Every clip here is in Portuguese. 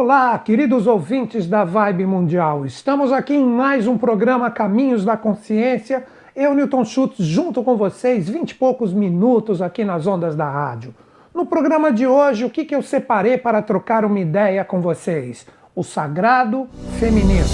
Olá, queridos ouvintes da Vibe Mundial. Estamos aqui em mais um programa Caminhos da Consciência. Eu, Newton Schultz, junto com vocês, vinte e poucos minutos aqui nas ondas da rádio. No programa de hoje, o que, que eu separei para trocar uma ideia com vocês? O sagrado feminino.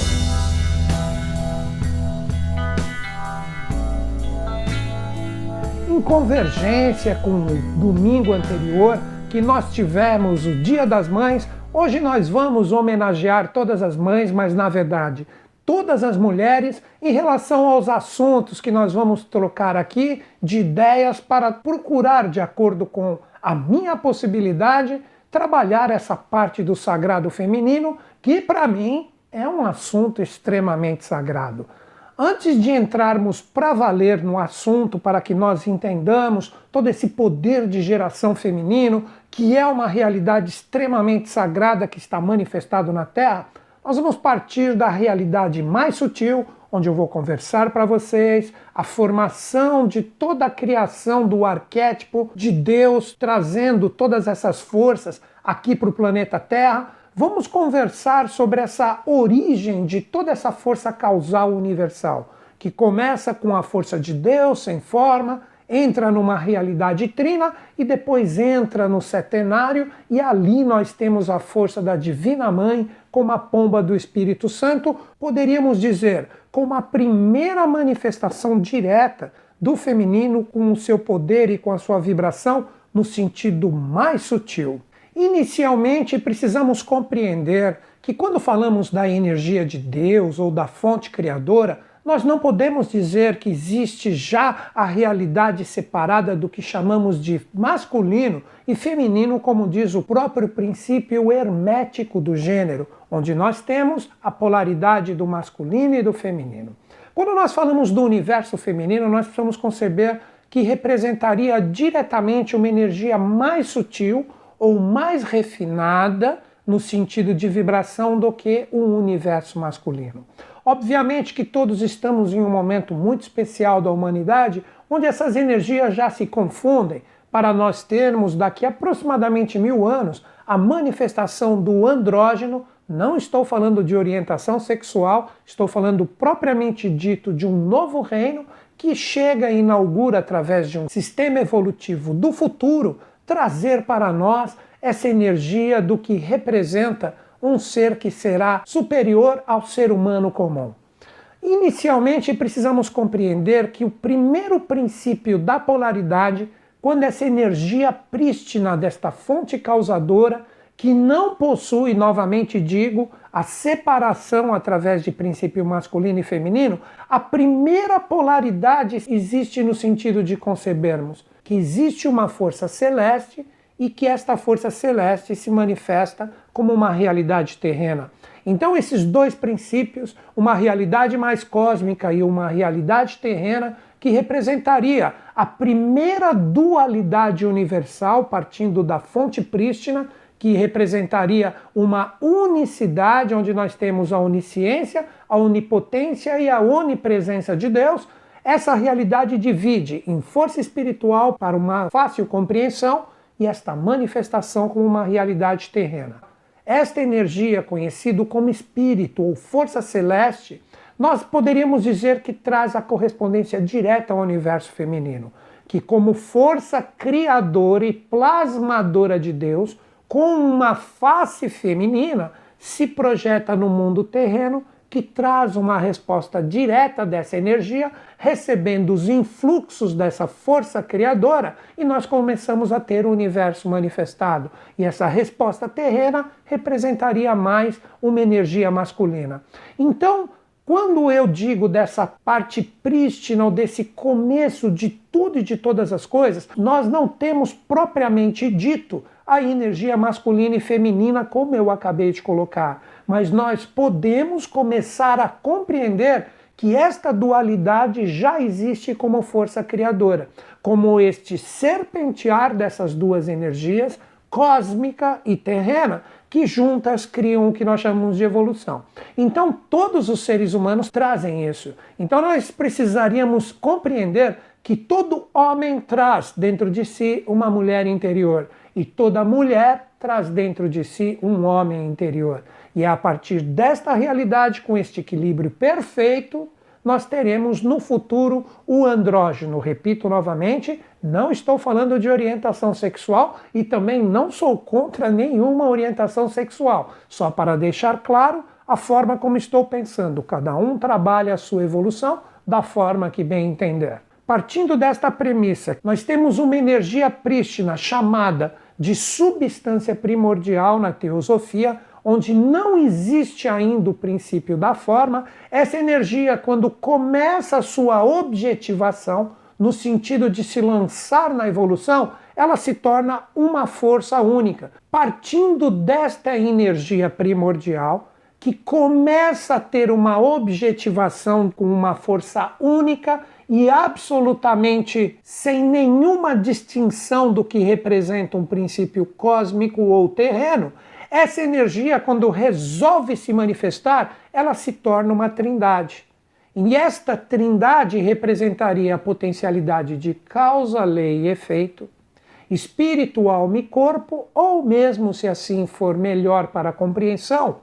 Em convergência com o domingo anterior, que nós tivemos o Dia das Mães, Hoje nós vamos homenagear todas as mães, mas na verdade todas as mulheres em relação aos assuntos que nós vamos trocar aqui de ideias para procurar, de acordo com a minha possibilidade, trabalhar essa parte do sagrado feminino que para mim é um assunto extremamente sagrado. Antes de entrarmos para valer no assunto, para que nós entendamos todo esse poder de geração feminino, que é uma realidade extremamente sagrada que está manifestado na Terra, nós vamos partir da realidade mais sutil, onde eu vou conversar para vocês a formação de toda a criação do arquétipo de Deus, trazendo todas essas forças aqui para o planeta Terra vamos conversar sobre essa origem de toda essa força causal universal, que começa com a força de Deus sem forma, entra numa realidade trina e depois entra no setenário, e ali nós temos a força da Divina Mãe como a pomba do Espírito Santo, poderíamos dizer, como a primeira manifestação direta do feminino com o seu poder e com a sua vibração no sentido mais sutil. Inicialmente, precisamos compreender que quando falamos da energia de Deus ou da fonte criadora, nós não podemos dizer que existe já a realidade separada do que chamamos de masculino e feminino, como diz o próprio princípio hermético do gênero, onde nós temos a polaridade do masculino e do feminino. Quando nós falamos do universo feminino, nós precisamos conceber que representaria diretamente uma energia mais sutil ou mais refinada no sentido de vibração do que o universo masculino. Obviamente que todos estamos em um momento muito especial da humanidade onde essas energias já se confundem para nós termos daqui a aproximadamente mil anos a manifestação do andrógeno. Não estou falando de orientação sexual, estou falando propriamente dito de um novo reino que chega e inaugura através de um sistema evolutivo do futuro trazer para nós essa energia do que representa um ser que será superior ao ser humano comum. Inicialmente, precisamos compreender que o primeiro princípio da polaridade, quando essa energia prístina desta fonte causadora, que não possui, novamente digo, a separação através de princípio masculino e feminino, a primeira polaridade existe no sentido de concebermos que existe uma força celeste e que esta força celeste se manifesta como uma realidade terrena. Então, esses dois princípios, uma realidade mais cósmica e uma realidade terrena, que representaria a primeira dualidade universal, partindo da fonte prístina, que representaria uma unicidade, onde nós temos a onisciência, a onipotência e a onipresença de Deus, essa realidade divide em força espiritual para uma fácil compreensão e esta manifestação como uma realidade terrena. Esta energia, conhecido como espírito ou força celeste, nós poderíamos dizer que traz a correspondência direta ao universo feminino, que como força criadora e plasmadora de Deus, com uma face feminina, se projeta no mundo terreno que traz uma resposta direta dessa energia, recebendo os influxos dessa força criadora, e nós começamos a ter o universo manifestado. E essa resposta terrena representaria mais uma energia masculina. Então, quando eu digo dessa parte prístina ou desse começo de tudo e de todas as coisas, nós não temos propriamente dito a energia masculina e feminina, como eu acabei de colocar mas nós podemos começar a compreender que esta dualidade já existe como força criadora, como este serpentear dessas duas energias, cósmica e terrena, que juntas criam o que nós chamamos de evolução. Então, todos os seres humanos trazem isso. Então, nós precisaríamos compreender que todo homem traz dentro de si uma mulher interior e toda mulher traz dentro de si um homem interior. E é a partir desta realidade, com este equilíbrio perfeito, nós teremos no futuro o andrógeno. Repito novamente, não estou falando de orientação sexual e também não sou contra nenhuma orientação sexual. Só para deixar claro a forma como estou pensando. Cada um trabalha a sua evolução da forma que bem entender. Partindo desta premissa, nós temos uma energia prístina chamada de substância primordial na teosofia, onde não existe ainda o princípio da forma, essa energia, quando começa a sua objetivação, no sentido de se lançar na evolução, ela se torna uma força única. Partindo desta energia primordial, que começa a ter uma objetivação com uma força única e absolutamente sem nenhuma distinção do que representa um princípio cósmico ou terreno, essa energia, quando resolve se manifestar, ela se torna uma trindade. E esta trindade representaria a potencialidade de causa, lei e efeito, espírito, alma e corpo, ou mesmo, se assim for melhor para a compreensão,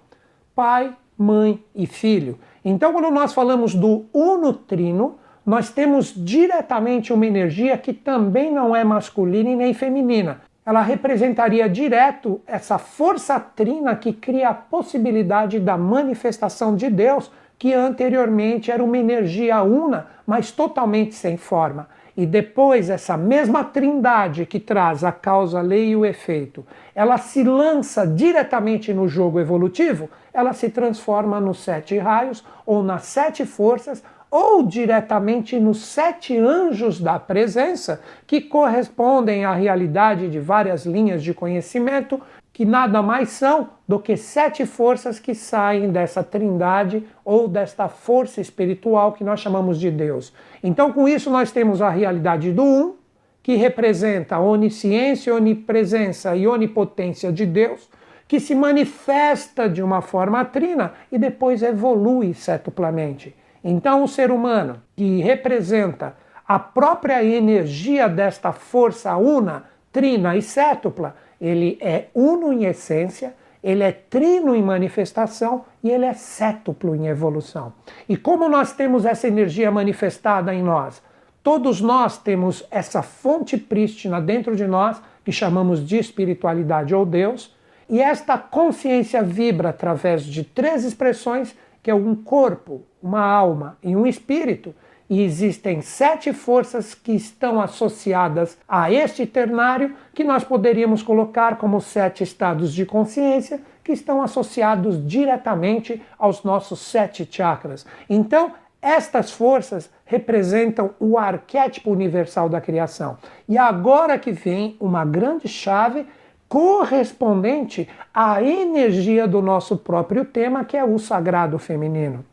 pai, mãe e filho. Então, quando nós falamos do uno-trino, nós temos diretamente uma energia que também não é masculina e nem feminina, ela representaria direto essa força trina que cria a possibilidade da manifestação de Deus, que anteriormente era uma energia una, mas totalmente sem forma. E depois essa mesma trindade que traz a causa, a lei e o efeito, ela se lança diretamente no jogo evolutivo, ela se transforma nos sete raios ou nas sete forças ou diretamente nos sete anjos da presença, que correspondem à realidade de várias linhas de conhecimento, que nada mais são do que sete forças que saem dessa trindade ou desta força espiritual que nós chamamos de Deus. Então, com isso, nós temos a realidade do Um, que representa a onisciência, onipresença e onipotência de Deus, que se manifesta de uma forma trina e depois evolui setuplamente. Então, o ser humano, que representa a própria energia desta força una, trina e cétupla, ele é uno em essência, ele é trino em manifestação e ele é cétuplo em evolução. E como nós temos essa energia manifestada em nós? Todos nós temos essa fonte prístina dentro de nós, que chamamos de espiritualidade ou Deus, e esta consciência vibra através de três expressões que é um corpo, uma alma e um espírito, e existem sete forças que estão associadas a este ternário, que nós poderíamos colocar como sete estados de consciência, que estão associados diretamente aos nossos sete chakras. Então, estas forças representam o arquétipo universal da criação. E agora que vem uma grande chave correspondente à energia do nosso próprio tema, que é o sagrado feminino.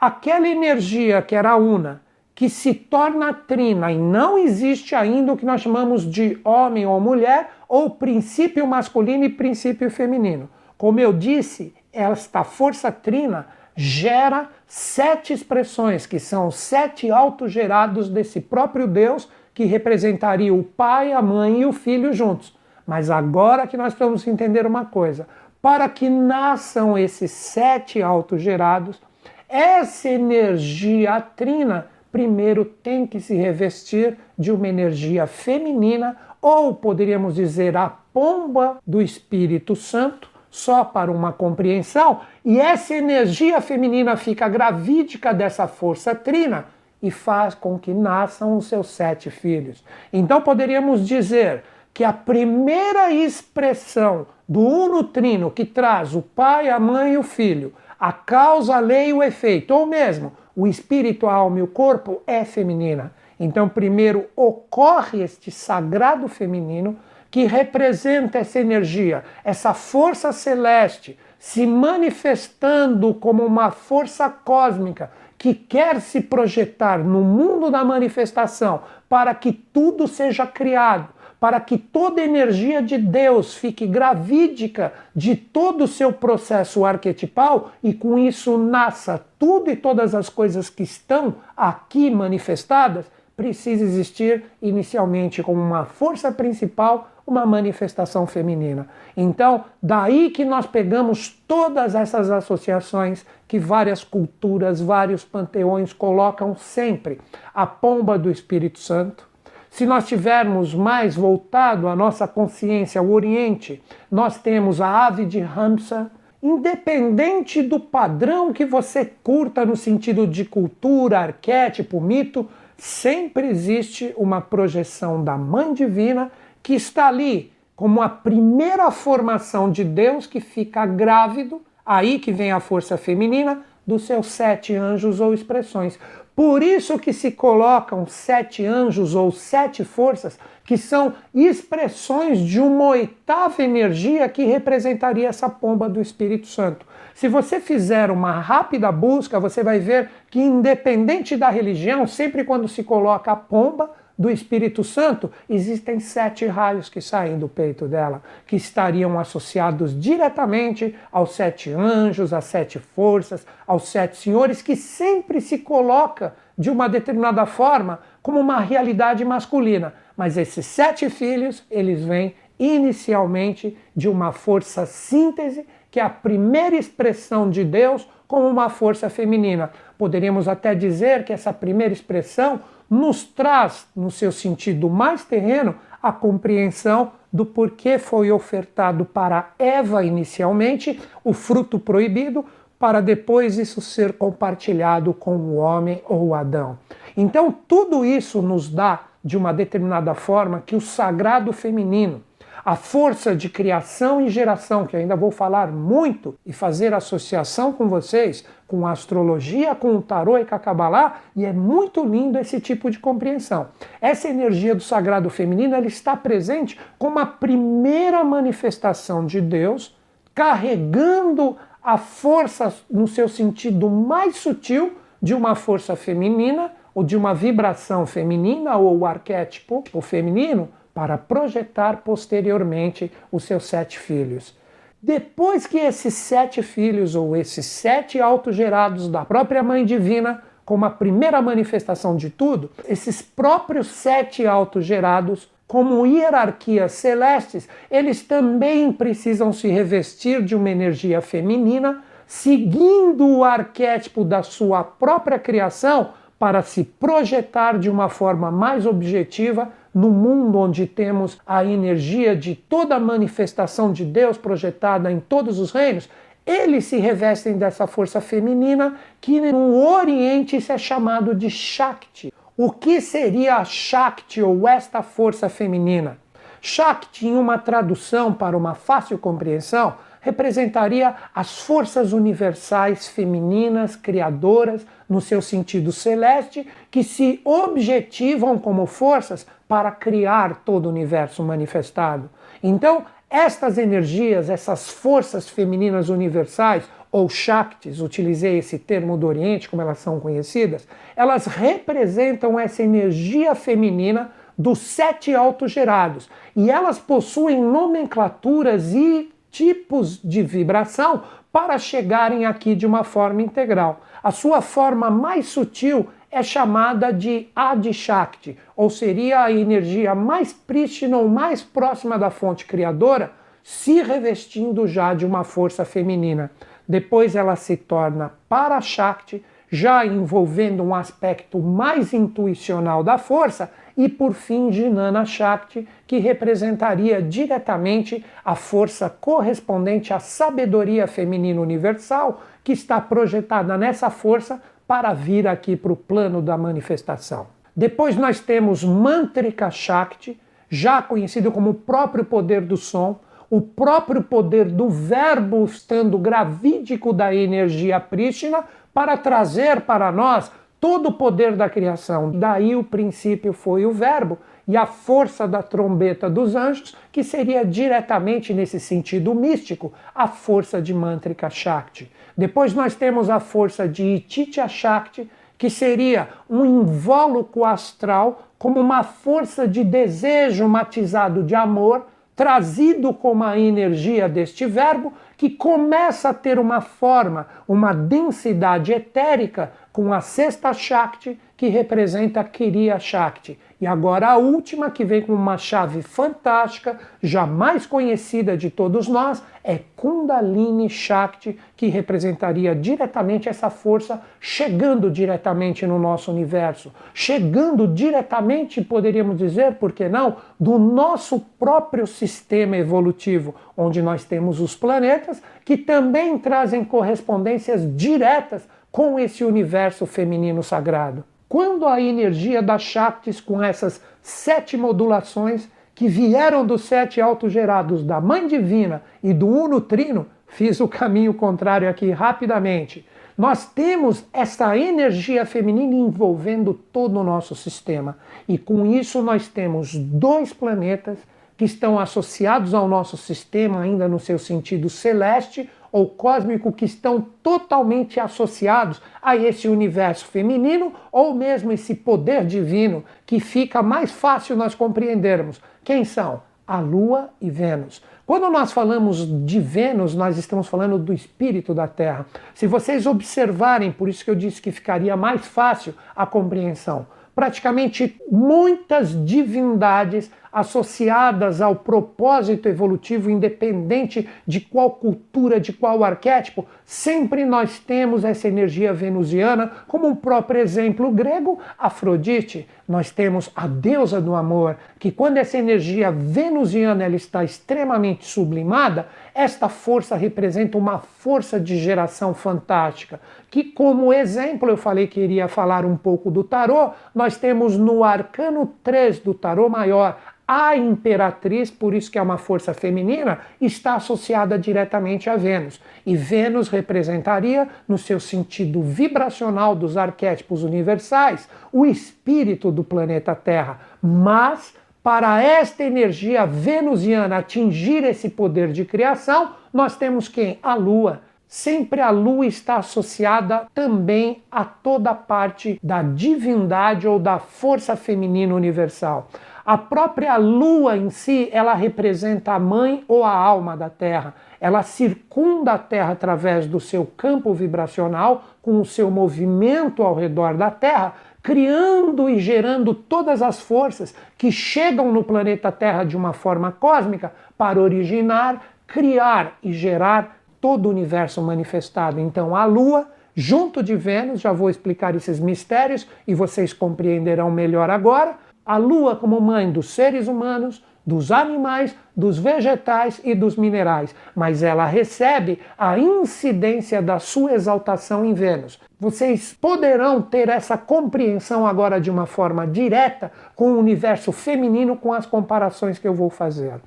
Aquela energia que era una, que se torna trina e não existe ainda o que nós chamamos de homem ou mulher, ou princípio masculino e princípio feminino. Como eu disse, esta força trina gera sete expressões, que são sete autogerados desse próprio Deus, que representaria o pai, a mãe e o filho juntos. Mas agora que nós precisamos entender uma coisa: para que nasçam esses sete autogerados, essa energia trina primeiro tem que se revestir de uma energia feminina, ou poderíamos dizer a pomba do Espírito Santo, só para uma compreensão, e essa energia feminina fica gravídica dessa força trina e faz com que nasçam os seus sete filhos. Então poderíamos dizer que a primeira expressão do uno trino que traz o pai, a mãe e o filho, a causa, a lei e o efeito, ou mesmo o espírito, a alma e o corpo, é feminina. Então, primeiro ocorre este sagrado feminino que representa essa energia, essa força celeste se manifestando como uma força cósmica que quer se projetar no mundo da manifestação para que tudo seja criado para que toda energia de Deus fique gravídica de todo o seu processo arquetipal e com isso nasça tudo e todas as coisas que estão aqui manifestadas, precisa existir inicialmente como uma força principal uma manifestação feminina. Então, daí que nós pegamos todas essas associações que várias culturas, vários panteões colocam sempre. A pomba do Espírito Santo. Se nós tivermos mais voltado a nossa consciência ao Oriente, nós temos a ave de Ramsa, independente do padrão que você curta no sentido de cultura, arquétipo, mito, sempre existe uma projeção da Mãe Divina que está ali como a primeira formação de Deus que fica grávido, aí que vem a força feminina dos seus sete anjos ou expressões. Por isso que se colocam sete anjos ou sete forças, que são expressões de uma oitava energia que representaria essa pomba do Espírito Santo. Se você fizer uma rápida busca, você vai ver que, independente da religião, sempre quando se coloca a pomba, do Espírito Santo, existem sete raios que saem do peito dela, que estariam associados diretamente aos sete anjos, às sete forças, aos sete senhores, que sempre se coloca de uma determinada forma como uma realidade masculina. Mas esses sete filhos, eles vêm inicialmente de uma força síntese, que é a primeira expressão de Deus como uma força feminina. Poderíamos até dizer que essa primeira expressão nos traz, no seu sentido mais terreno, a compreensão do porquê foi ofertado para Eva inicialmente o fruto proibido, para depois isso ser compartilhado com o homem ou Adão. Então, tudo isso nos dá, de uma determinada forma, que o sagrado feminino, a força de criação e geração, que ainda vou falar muito e fazer associação com vocês, com astrologia, com o tarô e com a Kabbalah, e é muito lindo esse tipo de compreensão. Essa energia do sagrado feminino ela está presente como a primeira manifestação de Deus, carregando a força no seu sentido mais sutil de uma força feminina, ou de uma vibração feminina, ou o arquétipo o feminino, para projetar posteriormente os seus sete filhos. Depois que esses sete filhos, ou esses sete autogerados da própria Mãe Divina, como a primeira manifestação de tudo, esses próprios sete autogerados, como hierarquias celestes, eles também precisam se revestir de uma energia feminina, seguindo o arquétipo da sua própria criação para se projetar de uma forma mais objetiva no mundo onde temos a energia de toda a manifestação de Deus projetada em todos os reinos, eles se revestem dessa força feminina que no Oriente isso é chamado de Shakti. O que seria a Shakti ou esta força feminina? Shakti, em uma tradução para uma fácil compreensão, representaria as forças universais femininas, criadoras, no seu sentido celeste, que se objetivam como forças para criar todo o universo manifestado. Então, estas energias, essas forças femininas universais, ou Shaktis, utilizei esse termo do Oriente, como elas são conhecidas, elas representam essa energia feminina dos sete autogerados. E elas possuem nomenclaturas e tipos de vibração para chegarem aqui de uma forma integral. A sua forma mais sutil é chamada de Adi Shakti, ou seria a energia mais prístina ou mais próxima da fonte criadora, se revestindo já de uma força feminina. Depois ela se torna Parashakti, já envolvendo um aspecto mais intuicional da força, e por fim Jnana Shakti, que representaria diretamente a força correspondente à sabedoria feminina universal, que está projetada nessa força para vir aqui para o plano da manifestação. Depois nós temos Mantrika Shakti, já conhecido como o próprio poder do som, o próprio poder do verbo estando gravídico da energia prístina para trazer para nós todo o poder da criação. Daí o princípio foi o verbo e a força da trombeta dos anjos, que seria diretamente nesse sentido místico, a força de Mantrika Shakti. Depois nós temos a força de Ititya Shakti, que seria um invólucro astral como uma força de desejo matizado de amor trazido como a energia deste verbo que começa a ter uma forma, uma densidade etérica com a sexta Shakti, que representa a Kriya Shakti. E agora a última, que vem com uma chave fantástica, jamais conhecida de todos nós, é Kundalini Shakti, que representaria diretamente essa força chegando diretamente no nosso universo, chegando diretamente, poderíamos dizer, por que não, do nosso próprio sistema evolutivo, onde nós temos os planetas que também trazem correspondências diretas com esse universo feminino sagrado. Quando a energia das Shaktis, com essas sete modulações que vieram dos sete autogerados da Mãe Divina e do Uno Trino, fiz o caminho contrário aqui rapidamente. Nós temos essa energia feminina envolvendo todo o nosso sistema. E com isso nós temos dois planetas que estão associados ao nosso sistema, ainda no seu sentido celeste, ou cósmico que estão totalmente associados a esse universo feminino ou mesmo esse poder divino que fica mais fácil nós compreendermos. Quem são? A Lua e Vênus. Quando nós falamos de Vênus, nós estamos falando do espírito da Terra. Se vocês observarem, por isso que eu disse que ficaria mais fácil a compreensão praticamente muitas divindades associadas ao propósito evolutivo, independente de qual cultura, de qual arquétipo, sempre nós temos essa energia venusiana, como o próprio exemplo grego, Afrodite. Nós temos a deusa do amor, que quando essa energia venusiana ela está extremamente sublimada, esta força representa uma força de geração fantástica, que como exemplo eu falei que iria falar um pouco do tarô, nós temos no arcano 3 do tarô maior a imperatriz, por isso que é uma força feminina, está associada diretamente a Vênus. E Vênus representaria, no seu sentido vibracional dos arquétipos universais, o espírito do planeta Terra. Mas, para esta energia venusiana atingir esse poder de criação, nós temos quem? A Lua. Sempre a lua está associada também a toda parte da divindade ou da força feminina universal. A própria lua em si, ela representa a mãe ou a alma da Terra. Ela circunda a Terra através do seu campo vibracional, com o seu movimento ao redor da Terra, criando e gerando todas as forças que chegam no planeta Terra de uma forma cósmica para originar, criar e gerar todo o universo manifestado. Então, a Lua, junto de Vênus, já vou explicar esses mistérios e vocês compreenderão melhor agora a lua como mãe dos seres humanos, dos animais, dos vegetais e dos minerais, mas ela recebe a incidência da sua exaltação em Vênus. Vocês poderão ter essa compreensão agora de uma forma direta com o universo feminino com as comparações que eu vou fazer.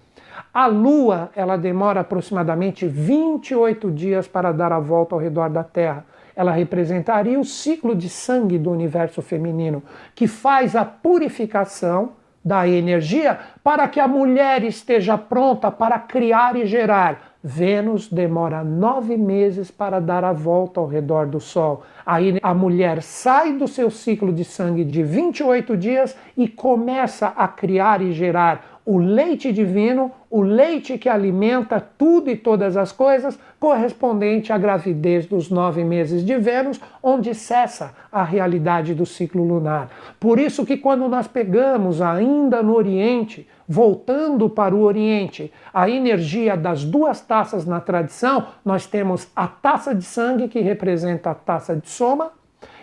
A Lua, ela demora aproximadamente 28 dias para dar a volta ao redor da Terra ela representaria o ciclo de sangue do universo feminino, que faz a purificação da energia para que a mulher esteja pronta para criar e gerar. Vênus demora nove meses para dar a volta ao redor do Sol. Aí a mulher sai do seu ciclo de sangue de 28 dias e começa a criar e gerar o leite divino, o leite que alimenta tudo e todas as coisas, correspondente à gravidez dos nove meses de Vênus, onde cessa a realidade do ciclo lunar. Por isso que quando nós pegamos ainda no Oriente, voltando para o Oriente, a energia das duas taças na tradição, nós temos a taça de sangue que representa a taça de soma,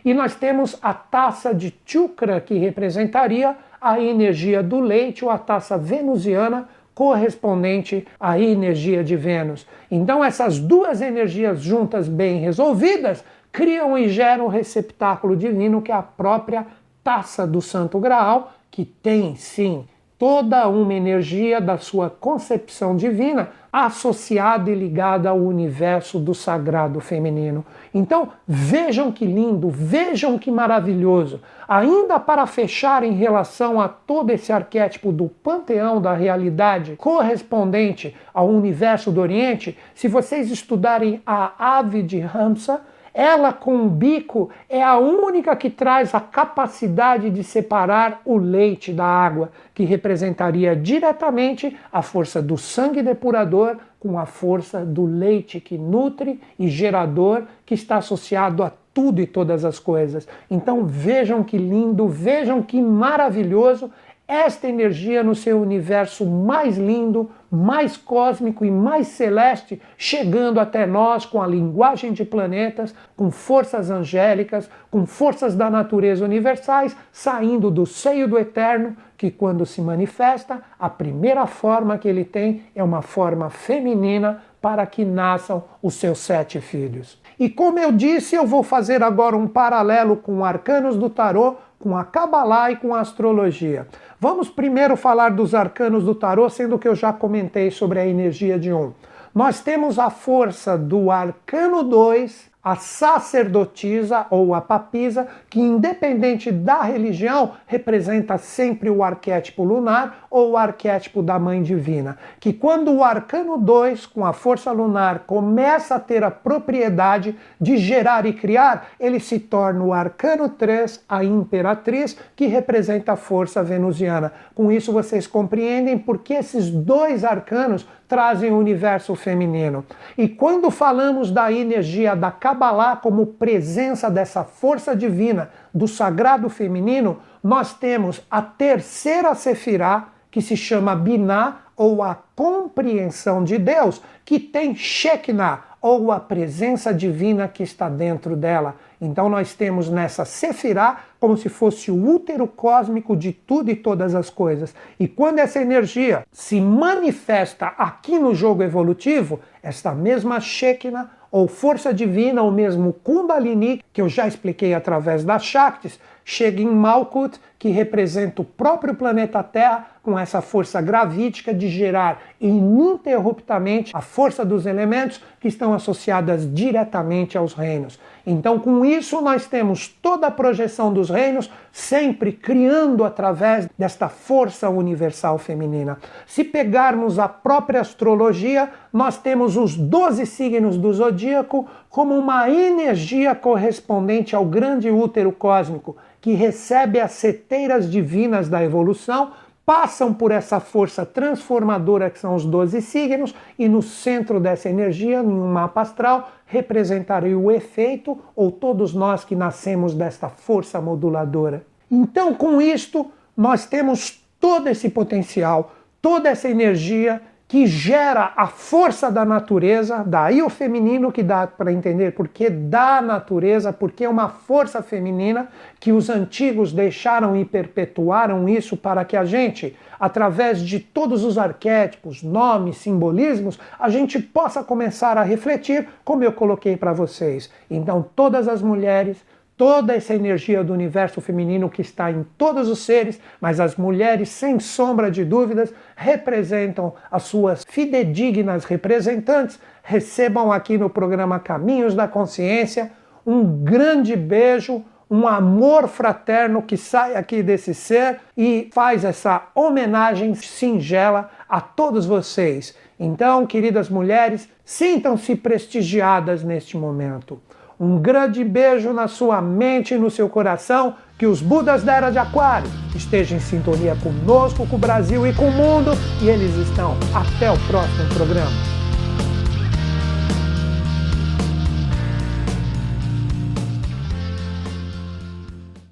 e nós temos a taça de chukra que representaria a energia do leite ou a taça venusiana correspondente à energia de Vênus. Então, essas duas energias juntas, bem resolvidas, criam e geram o receptáculo divino, que é a própria taça do Santo Graal, que tem sim toda uma energia da sua concepção divina associada e ligada ao universo do sagrado feminino. Então, vejam que lindo, vejam que maravilhoso. Ainda para fechar em relação a todo esse arquétipo do panteão da realidade correspondente ao universo do Oriente, se vocês estudarem a ave de Ramsa, Ela, com o bico, é a única que traz a capacidade de separar o leite da água, que representaria diretamente a força do sangue depurador com a força do leite que nutre e gerador que está associado a tudo e todas as coisas. Então vejam que lindo, vejam que maravilhoso esta energia no seu universo mais lindo, mais cósmico e mais celeste, chegando até nós com a linguagem de planetas, com forças angélicas, com forças da natureza universais, saindo do seio do eterno, que quando se manifesta, a primeira forma que ele tem é uma forma feminina para que nasçam os seus sete filhos. E como eu disse, eu vou fazer agora um paralelo com arcanos do tarô, com a Kabbalah e com a astrologia. Vamos primeiro falar dos arcanos do tarô, sendo que eu já comentei sobre a energia de um. Nós temos a força do arcano 2, a sacerdotisa ou a papisa, que independente da religião, representa sempre o arquétipo lunar ou o arquétipo da mãe divina. Que quando o arcano 2, com a força lunar, começa a ter a propriedade de gerar e criar, ele se torna o arcano 3, a imperatriz, que representa a força venusiana. Com isso vocês compreendem por que esses dois arcanos trazem o universo feminino. E quando falamos da energia da Kabbalah como presença dessa força divina do sagrado feminino, nós temos a terceira sefirá, que se chama Binah, ou a compreensão de Deus, que tem Shekinah, ou a presença divina que está dentro dela. Então nós temos nessa Sefirá como se fosse o útero cósmico de tudo e todas as coisas. E quando essa energia se manifesta aqui no jogo evolutivo, esta mesma Shekinah ou força divina, ou mesmo Kundalini, que eu já expliquei através das Shaktis, chega em Malkut, que representa o próprio planeta Terra, com essa força gravítica de gerar ininterruptamente a força dos elementos que estão associadas diretamente aos reinos. Então, com isso, nós temos toda a projeção dos reinos sempre criando através desta força universal feminina. Se pegarmos a própria astrologia, nós temos os 12 signos do zodíaco como uma energia correspondente ao grande útero cósmico que recebe as seteiras divinas da evolução, passam por essa força transformadora que são os 12 signos, e no centro dessa energia, em um mapa astral, representaria o efeito, ou todos nós que nascemos desta força moduladora. Então, com isto, nós temos todo esse potencial, toda essa energia que gera a força da natureza, daí o feminino que dá para entender porque da natureza, porque é uma força feminina que os antigos deixaram e perpetuaram isso para que a gente, através de todos os arquétipos, nomes, simbolismos, a gente possa começar a refletir, como eu coloquei para vocês. Então, todas as mulheres toda essa energia do universo feminino que está em todos os seres, mas as mulheres, sem sombra de dúvidas, representam as suas fidedignas representantes. Recebam aqui no programa Caminhos da Consciência um grande beijo, um amor fraterno que sai aqui desse ser e faz essa homenagem singela a todos vocês. Então, queridas mulheres, sintam-se prestigiadas neste momento. Um grande beijo na sua mente e no seu coração. Que os Budas da Era de Aquário estejam em sintonia conosco, com o Brasil e com o mundo. E eles estão. Até o próximo programa.